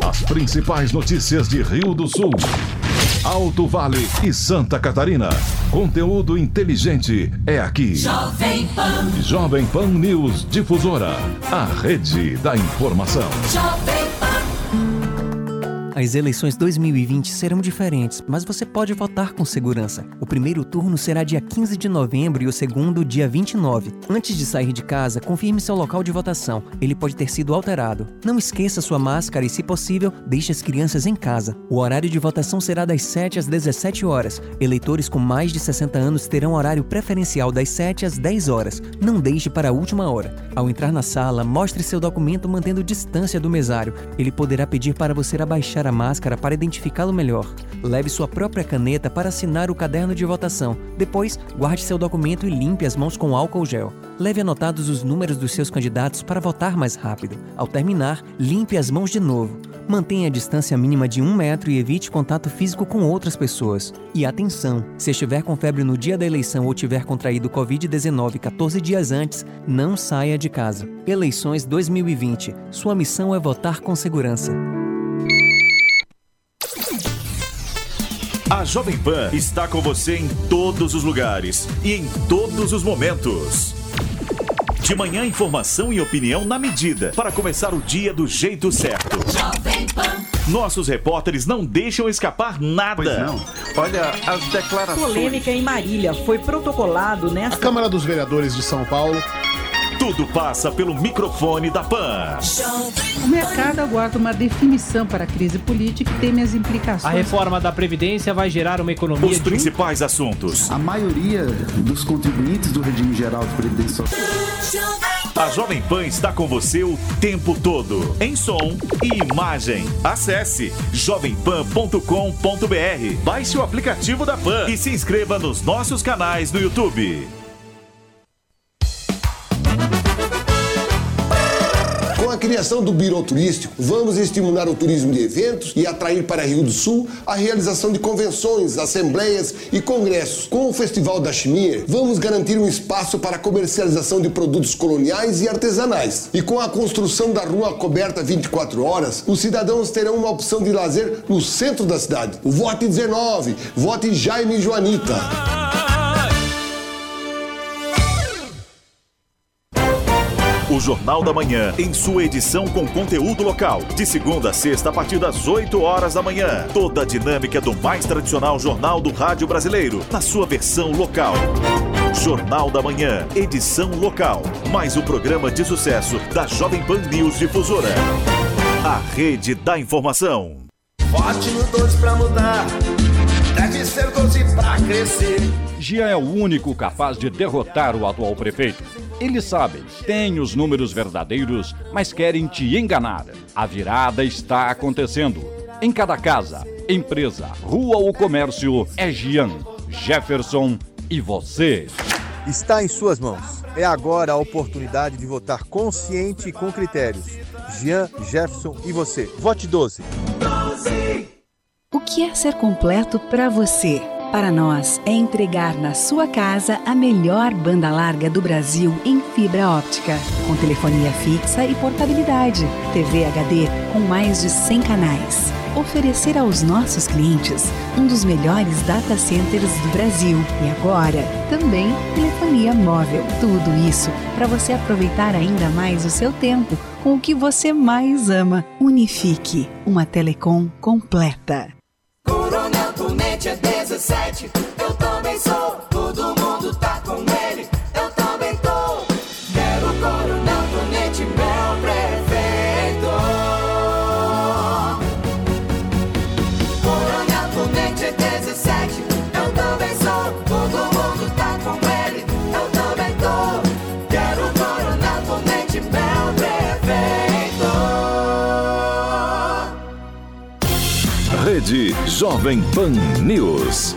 As principais notícias de Rio do Sul, Alto Vale e Santa Catarina. Conteúdo inteligente é aqui. Jovem Pan. Jovem Pan News Difusora. A rede da informação. Jovem Pan. As eleições 2020 serão diferentes, mas você pode votar com segurança. O primeiro turno será dia 15 de novembro e o segundo dia 29. Antes de sair de casa, confirme seu local de votação. Ele pode ter sido alterado. Não esqueça sua máscara e, se possível, deixe as crianças em casa. O horário de votação será das 7 às 17 horas. Eleitores com mais de 60 anos terão horário preferencial das 7 às 10 horas. Não deixe para a última hora. Ao entrar na sala, mostre seu documento mantendo distância do mesário. Ele poderá pedir para você abaixar a máscara para identificá-lo melhor. Leve sua própria caneta para assinar o caderno de votação. Depois, guarde seu documento e limpe as mãos com álcool gel. Leve anotados os números dos seus candidatos para votar mais rápido. Ao terminar, limpe as mãos de novo. Mantenha a distância mínima de um metro e evite contato físico com outras pessoas. E atenção: se estiver com febre no dia da eleição ou tiver contraído Covid-19 14 dias antes, não saia de casa. Eleições 2020. Sua missão é votar com segurança. A Jovem Pan está com você em todos os lugares e em todos os momentos. De manhã, informação e opinião na medida para começar o dia do jeito certo. Jovem Pan. Nossos repórteres não deixam escapar nada. Pois não. Olha, as declarações. Polêmica em Marília foi protocolado nesta. A Câmara dos Vereadores de São Paulo tudo passa pelo microfone da PAN. O mercado aguarda uma definição para a crise política e teme as implicações. A reforma da Previdência vai gerar uma economia. Os principais assuntos. A maioria dos contribuintes do regime geral de Previdência. A Jovem Pan está com você o tempo todo, em som e imagem. Acesse jovempan.com.br, baixe o aplicativo da Pan e se inscreva nos nossos canais no YouTube. Criação do Biro Turístico, vamos estimular o turismo de eventos e atrair para Rio do Sul a realização de convenções, assembleias e congressos. Com o Festival da Chimia, vamos garantir um espaço para a comercialização de produtos coloniais e artesanais. E com a construção da rua coberta 24 horas, os cidadãos terão uma opção de lazer no centro da cidade. Vote 19, vote Jaime Joanita. O Jornal da Manhã, em sua edição com conteúdo local. De segunda a sexta, a partir das 8 horas da manhã. Toda a dinâmica do mais tradicional jornal do rádio brasileiro, na sua versão local. Jornal da Manhã, edição local. Mais um programa de sucesso da Jovem Pan News Difusora. A rede da informação. Vote no 12 pra mudar. Deve ser 12 pra crescer. Gia é o único capaz de derrotar o atual prefeito. Eles sabem, têm os números verdadeiros, mas querem te enganar. A virada está acontecendo. Em cada casa, empresa, rua ou comércio, é Gian, Jefferson e você. Está em suas mãos. É agora a oportunidade de votar consciente e com critérios. Jean, Jefferson e você. Vote 12. 12. O que é ser completo para você? Para nós, é entregar na sua casa a melhor banda larga do Brasil em fibra óptica, com telefonia fixa e portabilidade, TV HD com mais de 100 canais. Oferecer aos nossos clientes um dos melhores data centers do Brasil e agora também telefonia móvel. Tudo isso para você aproveitar ainda mais o seu tempo com o que você mais ama. Unifique, uma telecom completa. Tunete é 17, eu também sou. Todo mundo Jovem Pan News.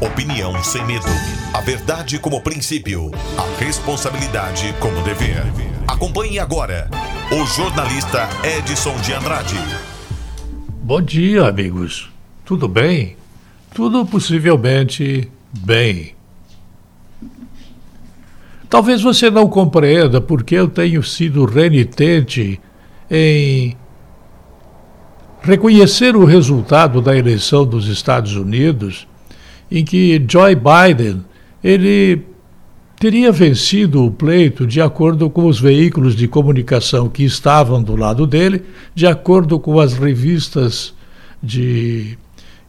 Opinião sem medo. A verdade como princípio. A responsabilidade como dever. Acompanhe agora o jornalista Edson de Andrade. Bom dia, amigos. Tudo bem? Tudo possivelmente bem. Talvez você não compreenda porque eu tenho sido renitente em reconhecer o resultado da eleição dos Estados Unidos, em que Joe Biden ele teria vencido o pleito de acordo com os veículos de comunicação que estavam do lado dele, de acordo com as revistas de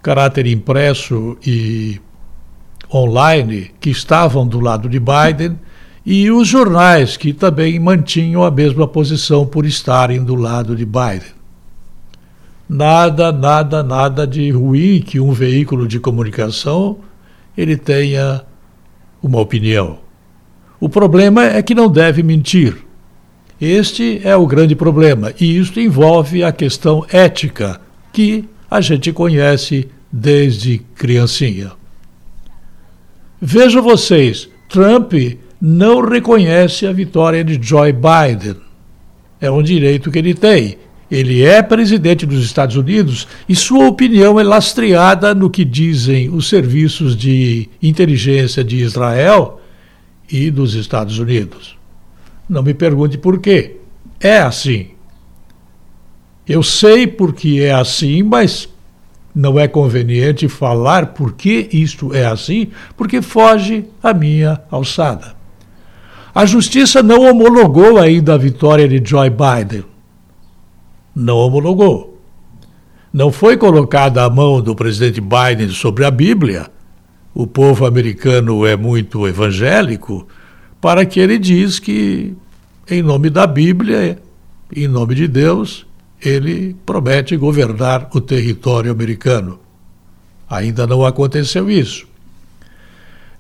caráter impresso e online que estavam do lado de Biden e os jornais que também mantinham a mesma posição por estarem do lado de Biden. Nada, nada, nada de ruim que um veículo de comunicação ele tenha uma opinião. O problema é que não deve mentir. Este é o grande problema, e isso envolve a questão ética, que a gente conhece desde criancinha. Vejam vocês, Trump não reconhece a vitória de Joe Biden. É um direito que ele tem. Ele é presidente dos Estados Unidos e sua opinião é lastreada no que dizem os serviços de inteligência de Israel e dos Estados Unidos. Não me pergunte por quê. É assim. Eu sei porque é assim, mas não é conveniente falar por que isto é assim, porque foge à minha alçada. A justiça não homologou ainda a vitória de Joe Biden. Não homologou. Não foi colocada a mão do presidente Biden sobre a Bíblia. O povo americano é muito evangélico para que ele diz que em nome da Bíblia, em nome de Deus, ele promete governar o território americano. Ainda não aconteceu isso.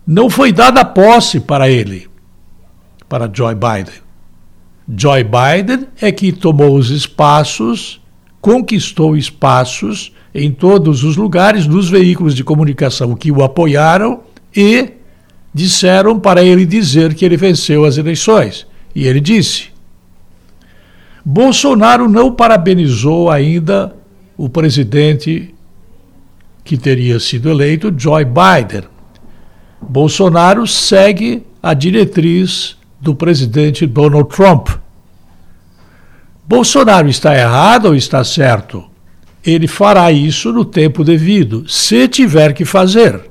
Não foi dada posse para ele para Joe Biden. Joe Biden é que tomou os espaços, conquistou espaços em todos os lugares dos veículos de comunicação que o apoiaram e disseram para ele dizer que ele venceu as eleições. E ele disse. Bolsonaro não parabenizou ainda o presidente que teria sido eleito, Joe Biden. Bolsonaro segue a diretriz do presidente Donald Trump. Bolsonaro está errado ou está certo? Ele fará isso no tempo devido, se tiver que fazer.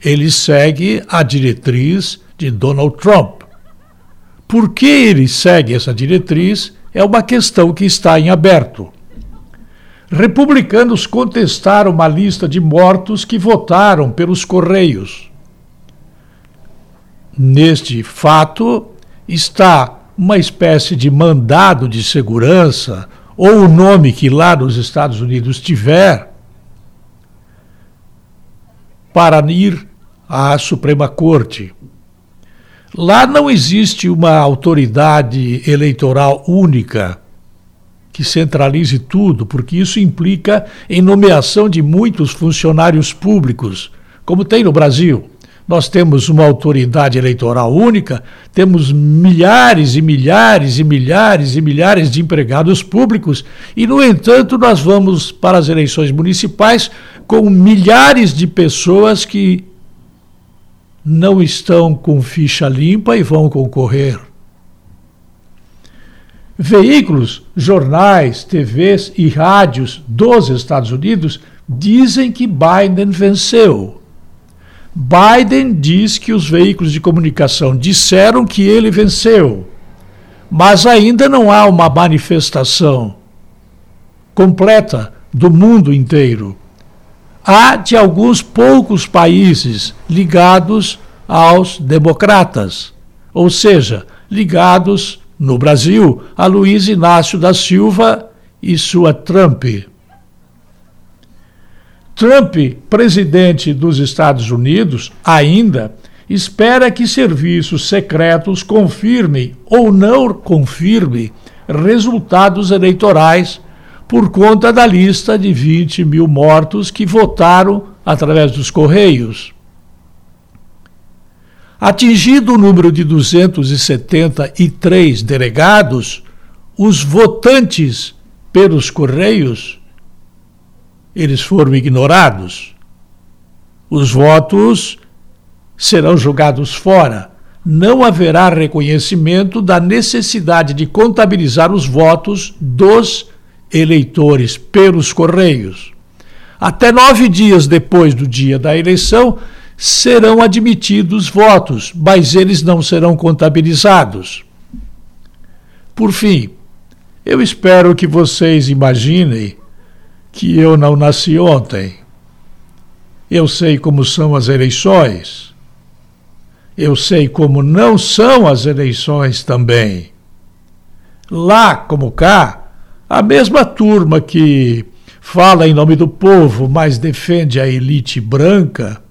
Ele segue a diretriz de Donald Trump. Por que ele segue essa diretriz é uma questão que está em aberto. Republicanos contestaram uma lista de mortos que votaram pelos Correios. Neste fato está uma espécie de mandado de segurança, ou o nome que lá nos Estados Unidos tiver, para ir à Suprema Corte. Lá não existe uma autoridade eleitoral única que centralize tudo, porque isso implica em nomeação de muitos funcionários públicos, como tem no Brasil. Nós temos uma autoridade eleitoral única, temos milhares e milhares e milhares e milhares de empregados públicos, e, no entanto, nós vamos para as eleições municipais com milhares de pessoas que não estão com ficha limpa e vão concorrer. Veículos, jornais, TVs e rádios dos Estados Unidos dizem que Biden venceu. Biden diz que os veículos de comunicação disseram que ele venceu, mas ainda não há uma manifestação completa do mundo inteiro. Há de alguns poucos países ligados aos democratas, ou seja, ligados no Brasil a Luiz Inácio da Silva e sua Trump. Trump, presidente dos Estados Unidos, ainda espera que serviços secretos confirmem ou não confirmem resultados eleitorais por conta da lista de 20 mil mortos que votaram através dos Correios. Atingido o número de 273 delegados, os votantes pelos Correios eles foram ignorados. Os votos serão jogados fora. não haverá reconhecimento da necessidade de contabilizar os votos dos eleitores pelos Correios. Até nove dias depois do dia da eleição, serão admitidos votos, mas eles não serão contabilizados. Por fim, eu espero que vocês imaginem que eu não nasci ontem. Eu sei como são as eleições. Eu sei como não são as eleições também. Lá como cá, a mesma turma que fala em nome do povo, mas defende a elite branca,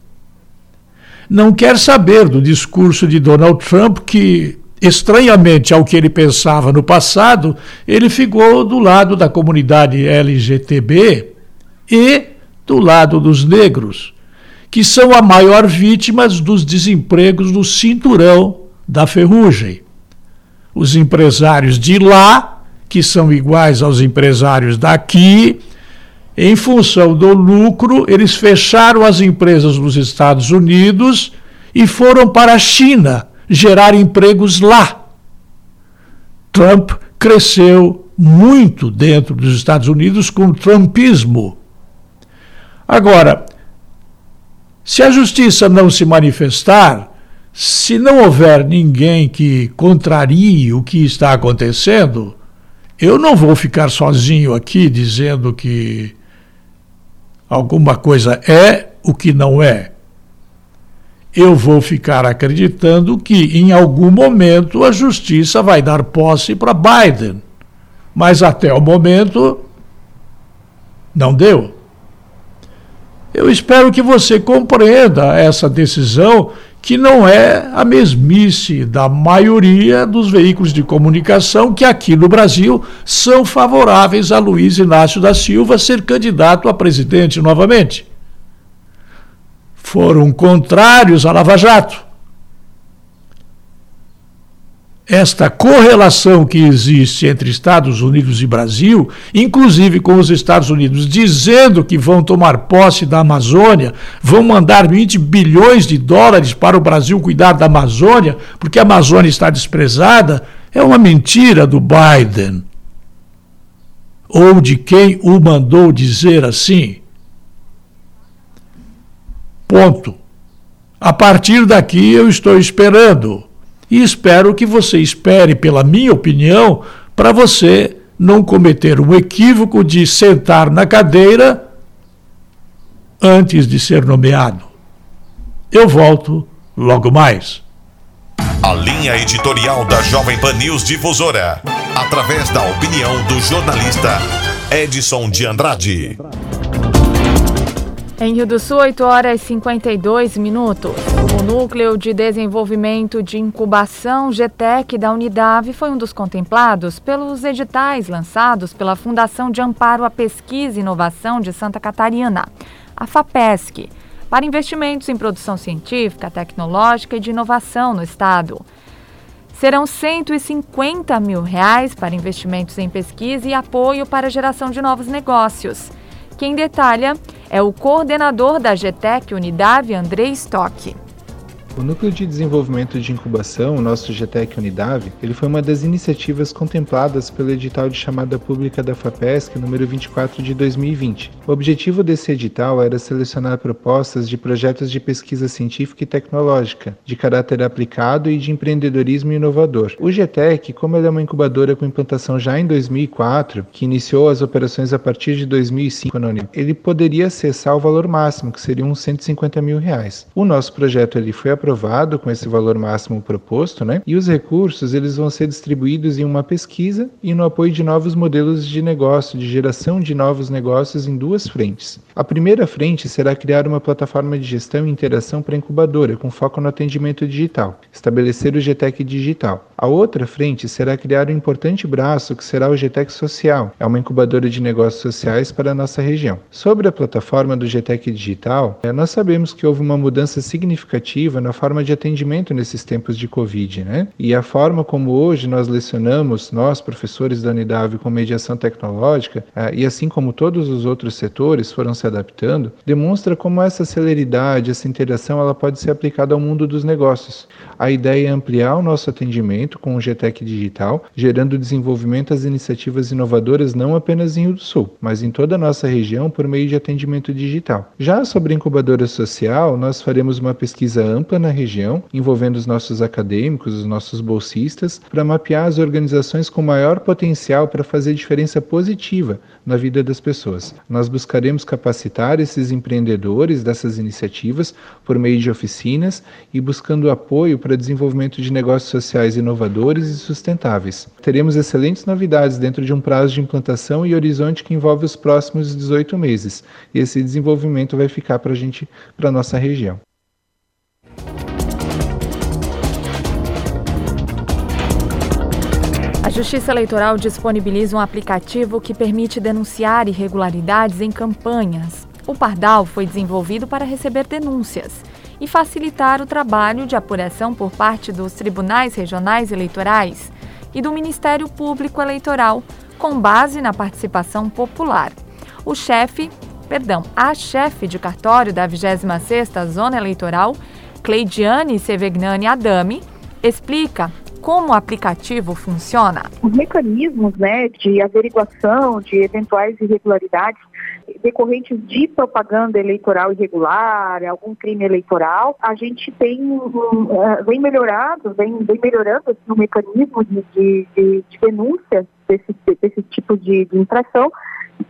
não quer saber do discurso de Donald Trump que Estranhamente ao que ele pensava no passado, ele ficou do lado da comunidade LGTB e do lado dos negros, que são a maior vítima dos desempregos no cinturão da ferrugem. Os empresários de lá, que são iguais aos empresários daqui, em função do lucro, eles fecharam as empresas nos Estados Unidos e foram para a China gerar empregos lá. Trump cresceu muito dentro dos Estados Unidos com o trumpismo. Agora, se a justiça não se manifestar, se não houver ninguém que contrarie o que está acontecendo, eu não vou ficar sozinho aqui dizendo que alguma coisa é o que não é eu vou ficar acreditando que em algum momento a justiça vai dar posse para Biden. Mas até o momento não deu. Eu espero que você compreenda essa decisão, que não é a mesmice da maioria dos veículos de comunicação que aqui no Brasil são favoráveis a Luiz Inácio da Silva ser candidato a presidente novamente foram contrários à Lava Jato. Esta correlação que existe entre Estados Unidos e Brasil, inclusive com os Estados Unidos dizendo que vão tomar posse da Amazônia, vão mandar 20 bilhões de dólares para o Brasil cuidar da Amazônia, porque a Amazônia está desprezada, é uma mentira do Biden. Ou de quem o mandou dizer assim. Ponto. A partir daqui eu estou esperando. E espero que você espere pela minha opinião para você não cometer um equívoco de sentar na cadeira antes de ser nomeado. Eu volto logo mais. A linha editorial da Jovem Pan News Difusora, através da opinião do jornalista Edson de Andrade. Em Rio do Sul, 8 horas e 52 minutos. O Núcleo de Desenvolvimento de Incubação GTEC da Unidade foi um dos contemplados pelos editais lançados pela Fundação de Amparo à Pesquisa e Inovação de Santa Catarina, a FAPESC, para investimentos em produção científica, tecnológica e de inovação no Estado. Serão 150 mil reais para investimentos em pesquisa e apoio para a geração de novos negócios. Quem detalha é o coordenador da GTEC Unidade, André Stock. O Núcleo de Desenvolvimento de Incubação, o nosso GTEC Unidade, ele foi uma das iniciativas contempladas pelo edital de chamada pública da FAPESC número 24 de 2020. O objetivo desse edital era selecionar propostas de projetos de pesquisa científica e tecnológica, de caráter aplicado e de empreendedorismo inovador. O GTEC, como ele é uma incubadora com implantação já em 2004, que iniciou as operações a partir de 2005 na Unidade, ele poderia acessar o valor máximo, que seria uns 150 mil reais. O nosso projeto ele foi aprovado com esse valor máximo proposto, né? E os recursos eles vão ser distribuídos em uma pesquisa e no apoio de novos modelos de negócio, de geração de novos negócios em duas frentes. A primeira frente será criar uma plataforma de gestão e interação para incubadora, com foco no atendimento digital, estabelecer o GTEC digital. A outra frente será criar um importante braço que será o GTEC Social, é uma incubadora de negócios sociais para a nossa região. Sobre a plataforma do GTEC digital, eh, nós sabemos que houve uma mudança significativa na na forma de atendimento nesses tempos de Covid, né? E a forma como hoje nós lecionamos, nós, professores da Unidade com mediação tecnológica, eh, e assim como todos os outros setores foram se adaptando, demonstra como essa celeridade, essa interação, ela pode ser aplicada ao mundo dos negócios. A ideia é ampliar o nosso atendimento com o GTEC Digital, gerando desenvolvimento das iniciativas inovadoras não apenas em Rio do Sul, mas em toda a nossa região por meio de atendimento digital. Já sobre incubadora social, nós faremos uma pesquisa ampla na região, envolvendo os nossos acadêmicos, os nossos bolsistas, para mapear as organizações com maior potencial para fazer diferença positiva na vida das pessoas. Nós buscaremos capacitar esses empreendedores dessas iniciativas por meio de oficinas e buscando apoio para desenvolvimento de negócios sociais inovadores e sustentáveis. Teremos excelentes novidades dentro de um prazo de implantação e horizonte que envolve os próximos 18 meses. E esse desenvolvimento vai ficar para a gente, para nossa região. Justiça Eleitoral disponibiliza um aplicativo que permite denunciar irregularidades em campanhas. O Pardal foi desenvolvido para receber denúncias e facilitar o trabalho de apuração por parte dos tribunais regionais eleitorais e do Ministério Público Eleitoral, com base na participação popular. O chefe, perdão, a chefe de cartório da 26ª Zona Eleitoral, Cleidiane Sevegnani Adami, explica como o aplicativo funciona? Os mecanismos né, de averiguação de eventuais irregularidades decorrentes de propaganda eleitoral irregular, algum crime eleitoral, a gente tem uh, vem melhorado, vem, vem melhorando assim, o mecanismo de, de, de, de denúncia desse, desse tipo de, de infração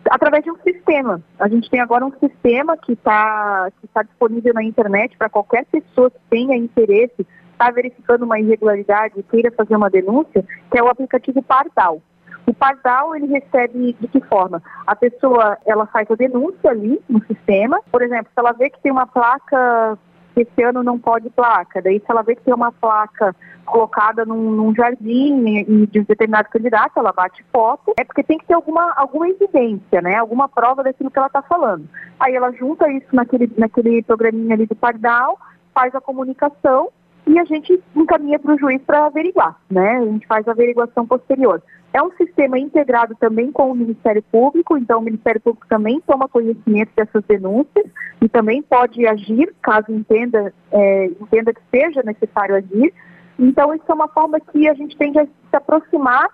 através de um sistema. A gente tem agora um sistema que está que tá disponível na internet para qualquer pessoa que tenha interesse está verificando uma irregularidade e queira fazer uma denúncia, que é o aplicativo Pardal. O Pardal, ele recebe de que forma? A pessoa, ela faz a denúncia ali no sistema, por exemplo, se ela vê que tem uma placa que esse ano não pode placa, daí se ela vê que tem uma placa colocada num, num jardim de um determinado candidato, ela bate foto, é porque tem que ter alguma, alguma evidência, né, alguma prova daquilo que ela está falando. Aí ela junta isso naquele, naquele programinha ali do Pardal, faz a comunicação e a gente encaminha para o juiz para averiguar, né? A gente faz a averiguação posterior. É um sistema integrado também com o Ministério Público, então o Ministério Público também toma conhecimento dessas denúncias e também pode agir caso entenda, é, entenda que seja necessário agir. Então, isso é uma forma que a gente tende a se aproximar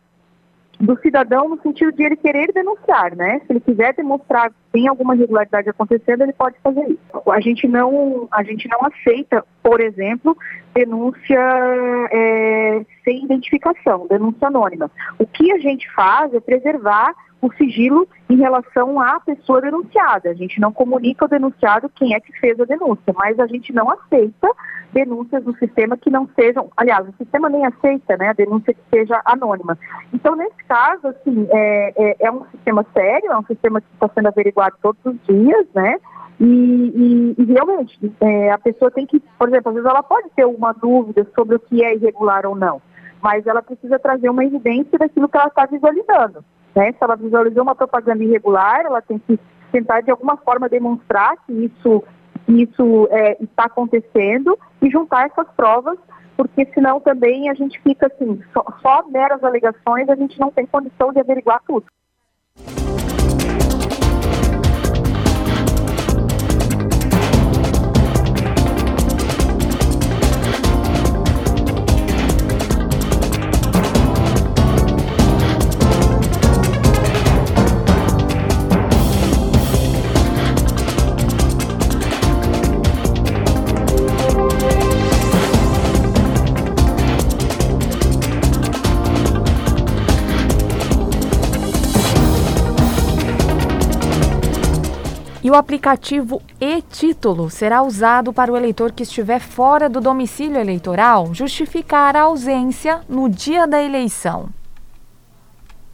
do cidadão no sentido de ele querer denunciar, né? Se ele quiser demonstrar que tem alguma irregularidade acontecendo, ele pode fazer isso. A gente não, a gente não aceita, por exemplo, denúncia é, sem identificação, denúncia anônima. O que a gente faz é preservar o sigilo em relação à pessoa denunciada. A gente não comunica ao denunciado quem é que fez a denúncia, mas a gente não aceita denúncias no sistema que não sejam, aliás, o sistema nem aceita, né, a denúncia que seja anônima. Então, nesse caso, assim, é, é, é um sistema sério, é um sistema que está sendo averiguado todos os dias, né, e, e, e realmente, é, a pessoa tem que, por exemplo, às vezes ela pode ter uma dúvida sobre o que é irregular ou não, mas ela precisa trazer uma evidência daquilo que ela está visualizando. Né? Se ela visualizou uma propaganda irregular, ela tem que tentar de alguma forma demonstrar que isso isso é, está acontecendo e juntar essas provas, porque senão também a gente fica assim, só, só meras alegações, a gente não tem condição de averiguar tudo. E o aplicativo e-título será usado para o eleitor que estiver fora do domicílio eleitoral justificar a ausência no dia da eleição.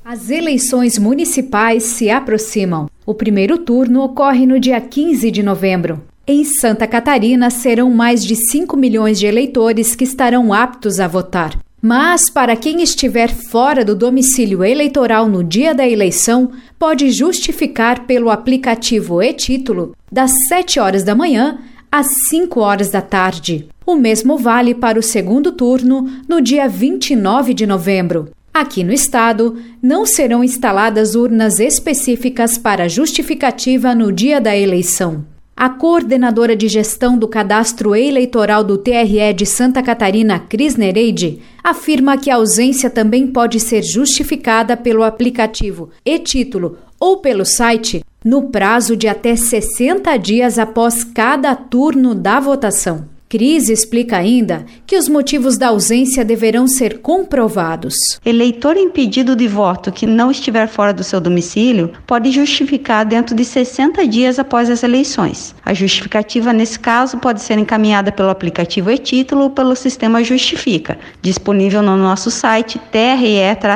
As eleições municipais se aproximam. O primeiro turno ocorre no dia 15 de novembro. Em Santa Catarina, serão mais de 5 milhões de eleitores que estarão aptos a votar. Mas, para quem estiver fora do domicílio eleitoral no dia da eleição, pode justificar pelo aplicativo e-título das 7 horas da manhã às 5 horas da tarde. O mesmo vale para o segundo turno, no dia 29 de novembro. Aqui no estado, não serão instaladas urnas específicas para justificativa no dia da eleição. A coordenadora de gestão do cadastro eleitoral do TRE de Santa Catarina, Cris Nereide, afirma que a ausência também pode ser justificada pelo aplicativo e-título ou pelo site no prazo de até 60 dias após cada turno da votação. Cris explica ainda que os motivos da ausência deverão ser comprovados. Eleitor impedido de voto que não estiver fora do seu domicílio pode justificar dentro de 60 dias após as eleições. A justificativa, nesse caso, pode ser encaminhada pelo aplicativo e-título ou pelo sistema Justifica, disponível no nosso site tre-sc.jus.br.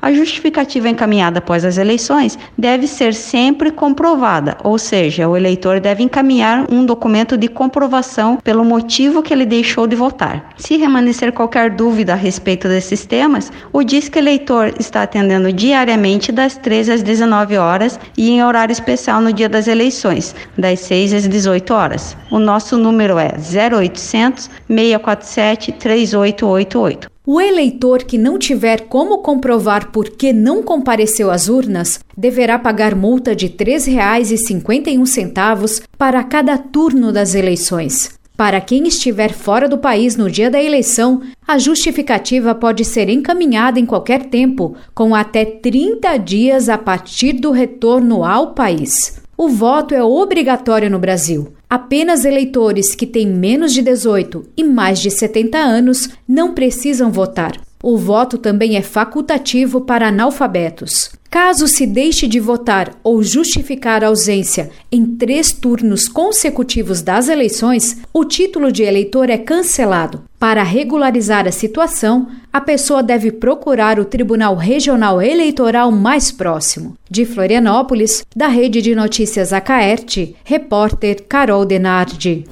A justificativa encaminhada após as eleições deve ser sempre comprovada, ou seja, o eleitor deve encaminhar um documento de comprovação pelo motivo que ele deixou de votar. Se remanescer qualquer dúvida a respeito desses temas, o Disque Eleitor está atendendo diariamente das 13 às 19 horas e em horário especial no dia das eleições, das 6 às 18 horas. O nosso número é 0800 647 3888. O eleitor que não tiver como comprovar por que não compareceu às urnas deverá pagar multa de R$ 3,51 para cada turno das eleições. Para quem estiver fora do país no dia da eleição, a justificativa pode ser encaminhada em qualquer tempo, com até 30 dias a partir do retorno ao país. O voto é obrigatório no Brasil. Apenas eleitores que têm menos de 18 e mais de 70 anos não precisam votar. O voto também é facultativo para analfabetos. Caso se deixe de votar ou justificar a ausência em três turnos consecutivos das eleições, o título de eleitor é cancelado. Para regularizar a situação, a pessoa deve procurar o Tribunal Regional Eleitoral mais próximo. De Florianópolis, da Rede de Notícias Acaerte, repórter Carol Denardi.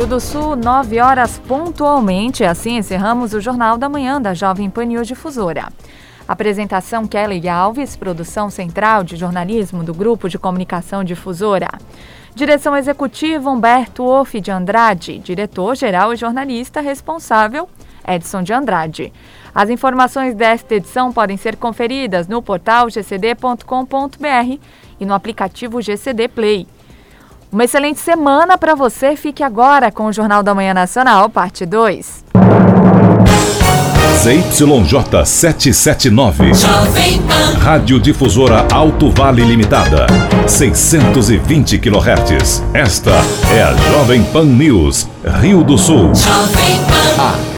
Rio do Sul, 9 horas pontualmente. Assim encerramos o Jornal da Manhã da Jovem Pan Difusora. Apresentação Kelly Alves, produção central de jornalismo do Grupo de Comunicação Difusora. Direção executiva Humberto Off de Andrade, diretor-geral e jornalista responsável Edson de Andrade. As informações desta edição podem ser conferidas no portal gcd.com.br e no aplicativo GCD Play. Uma excelente semana para você. Fique agora com o Jornal da Manhã Nacional, parte 2. ZYJ 779. Rádio Difusora Alto Vale Limitada. 620 kHz. Esta é a Jovem Pan News, Rio do Sul.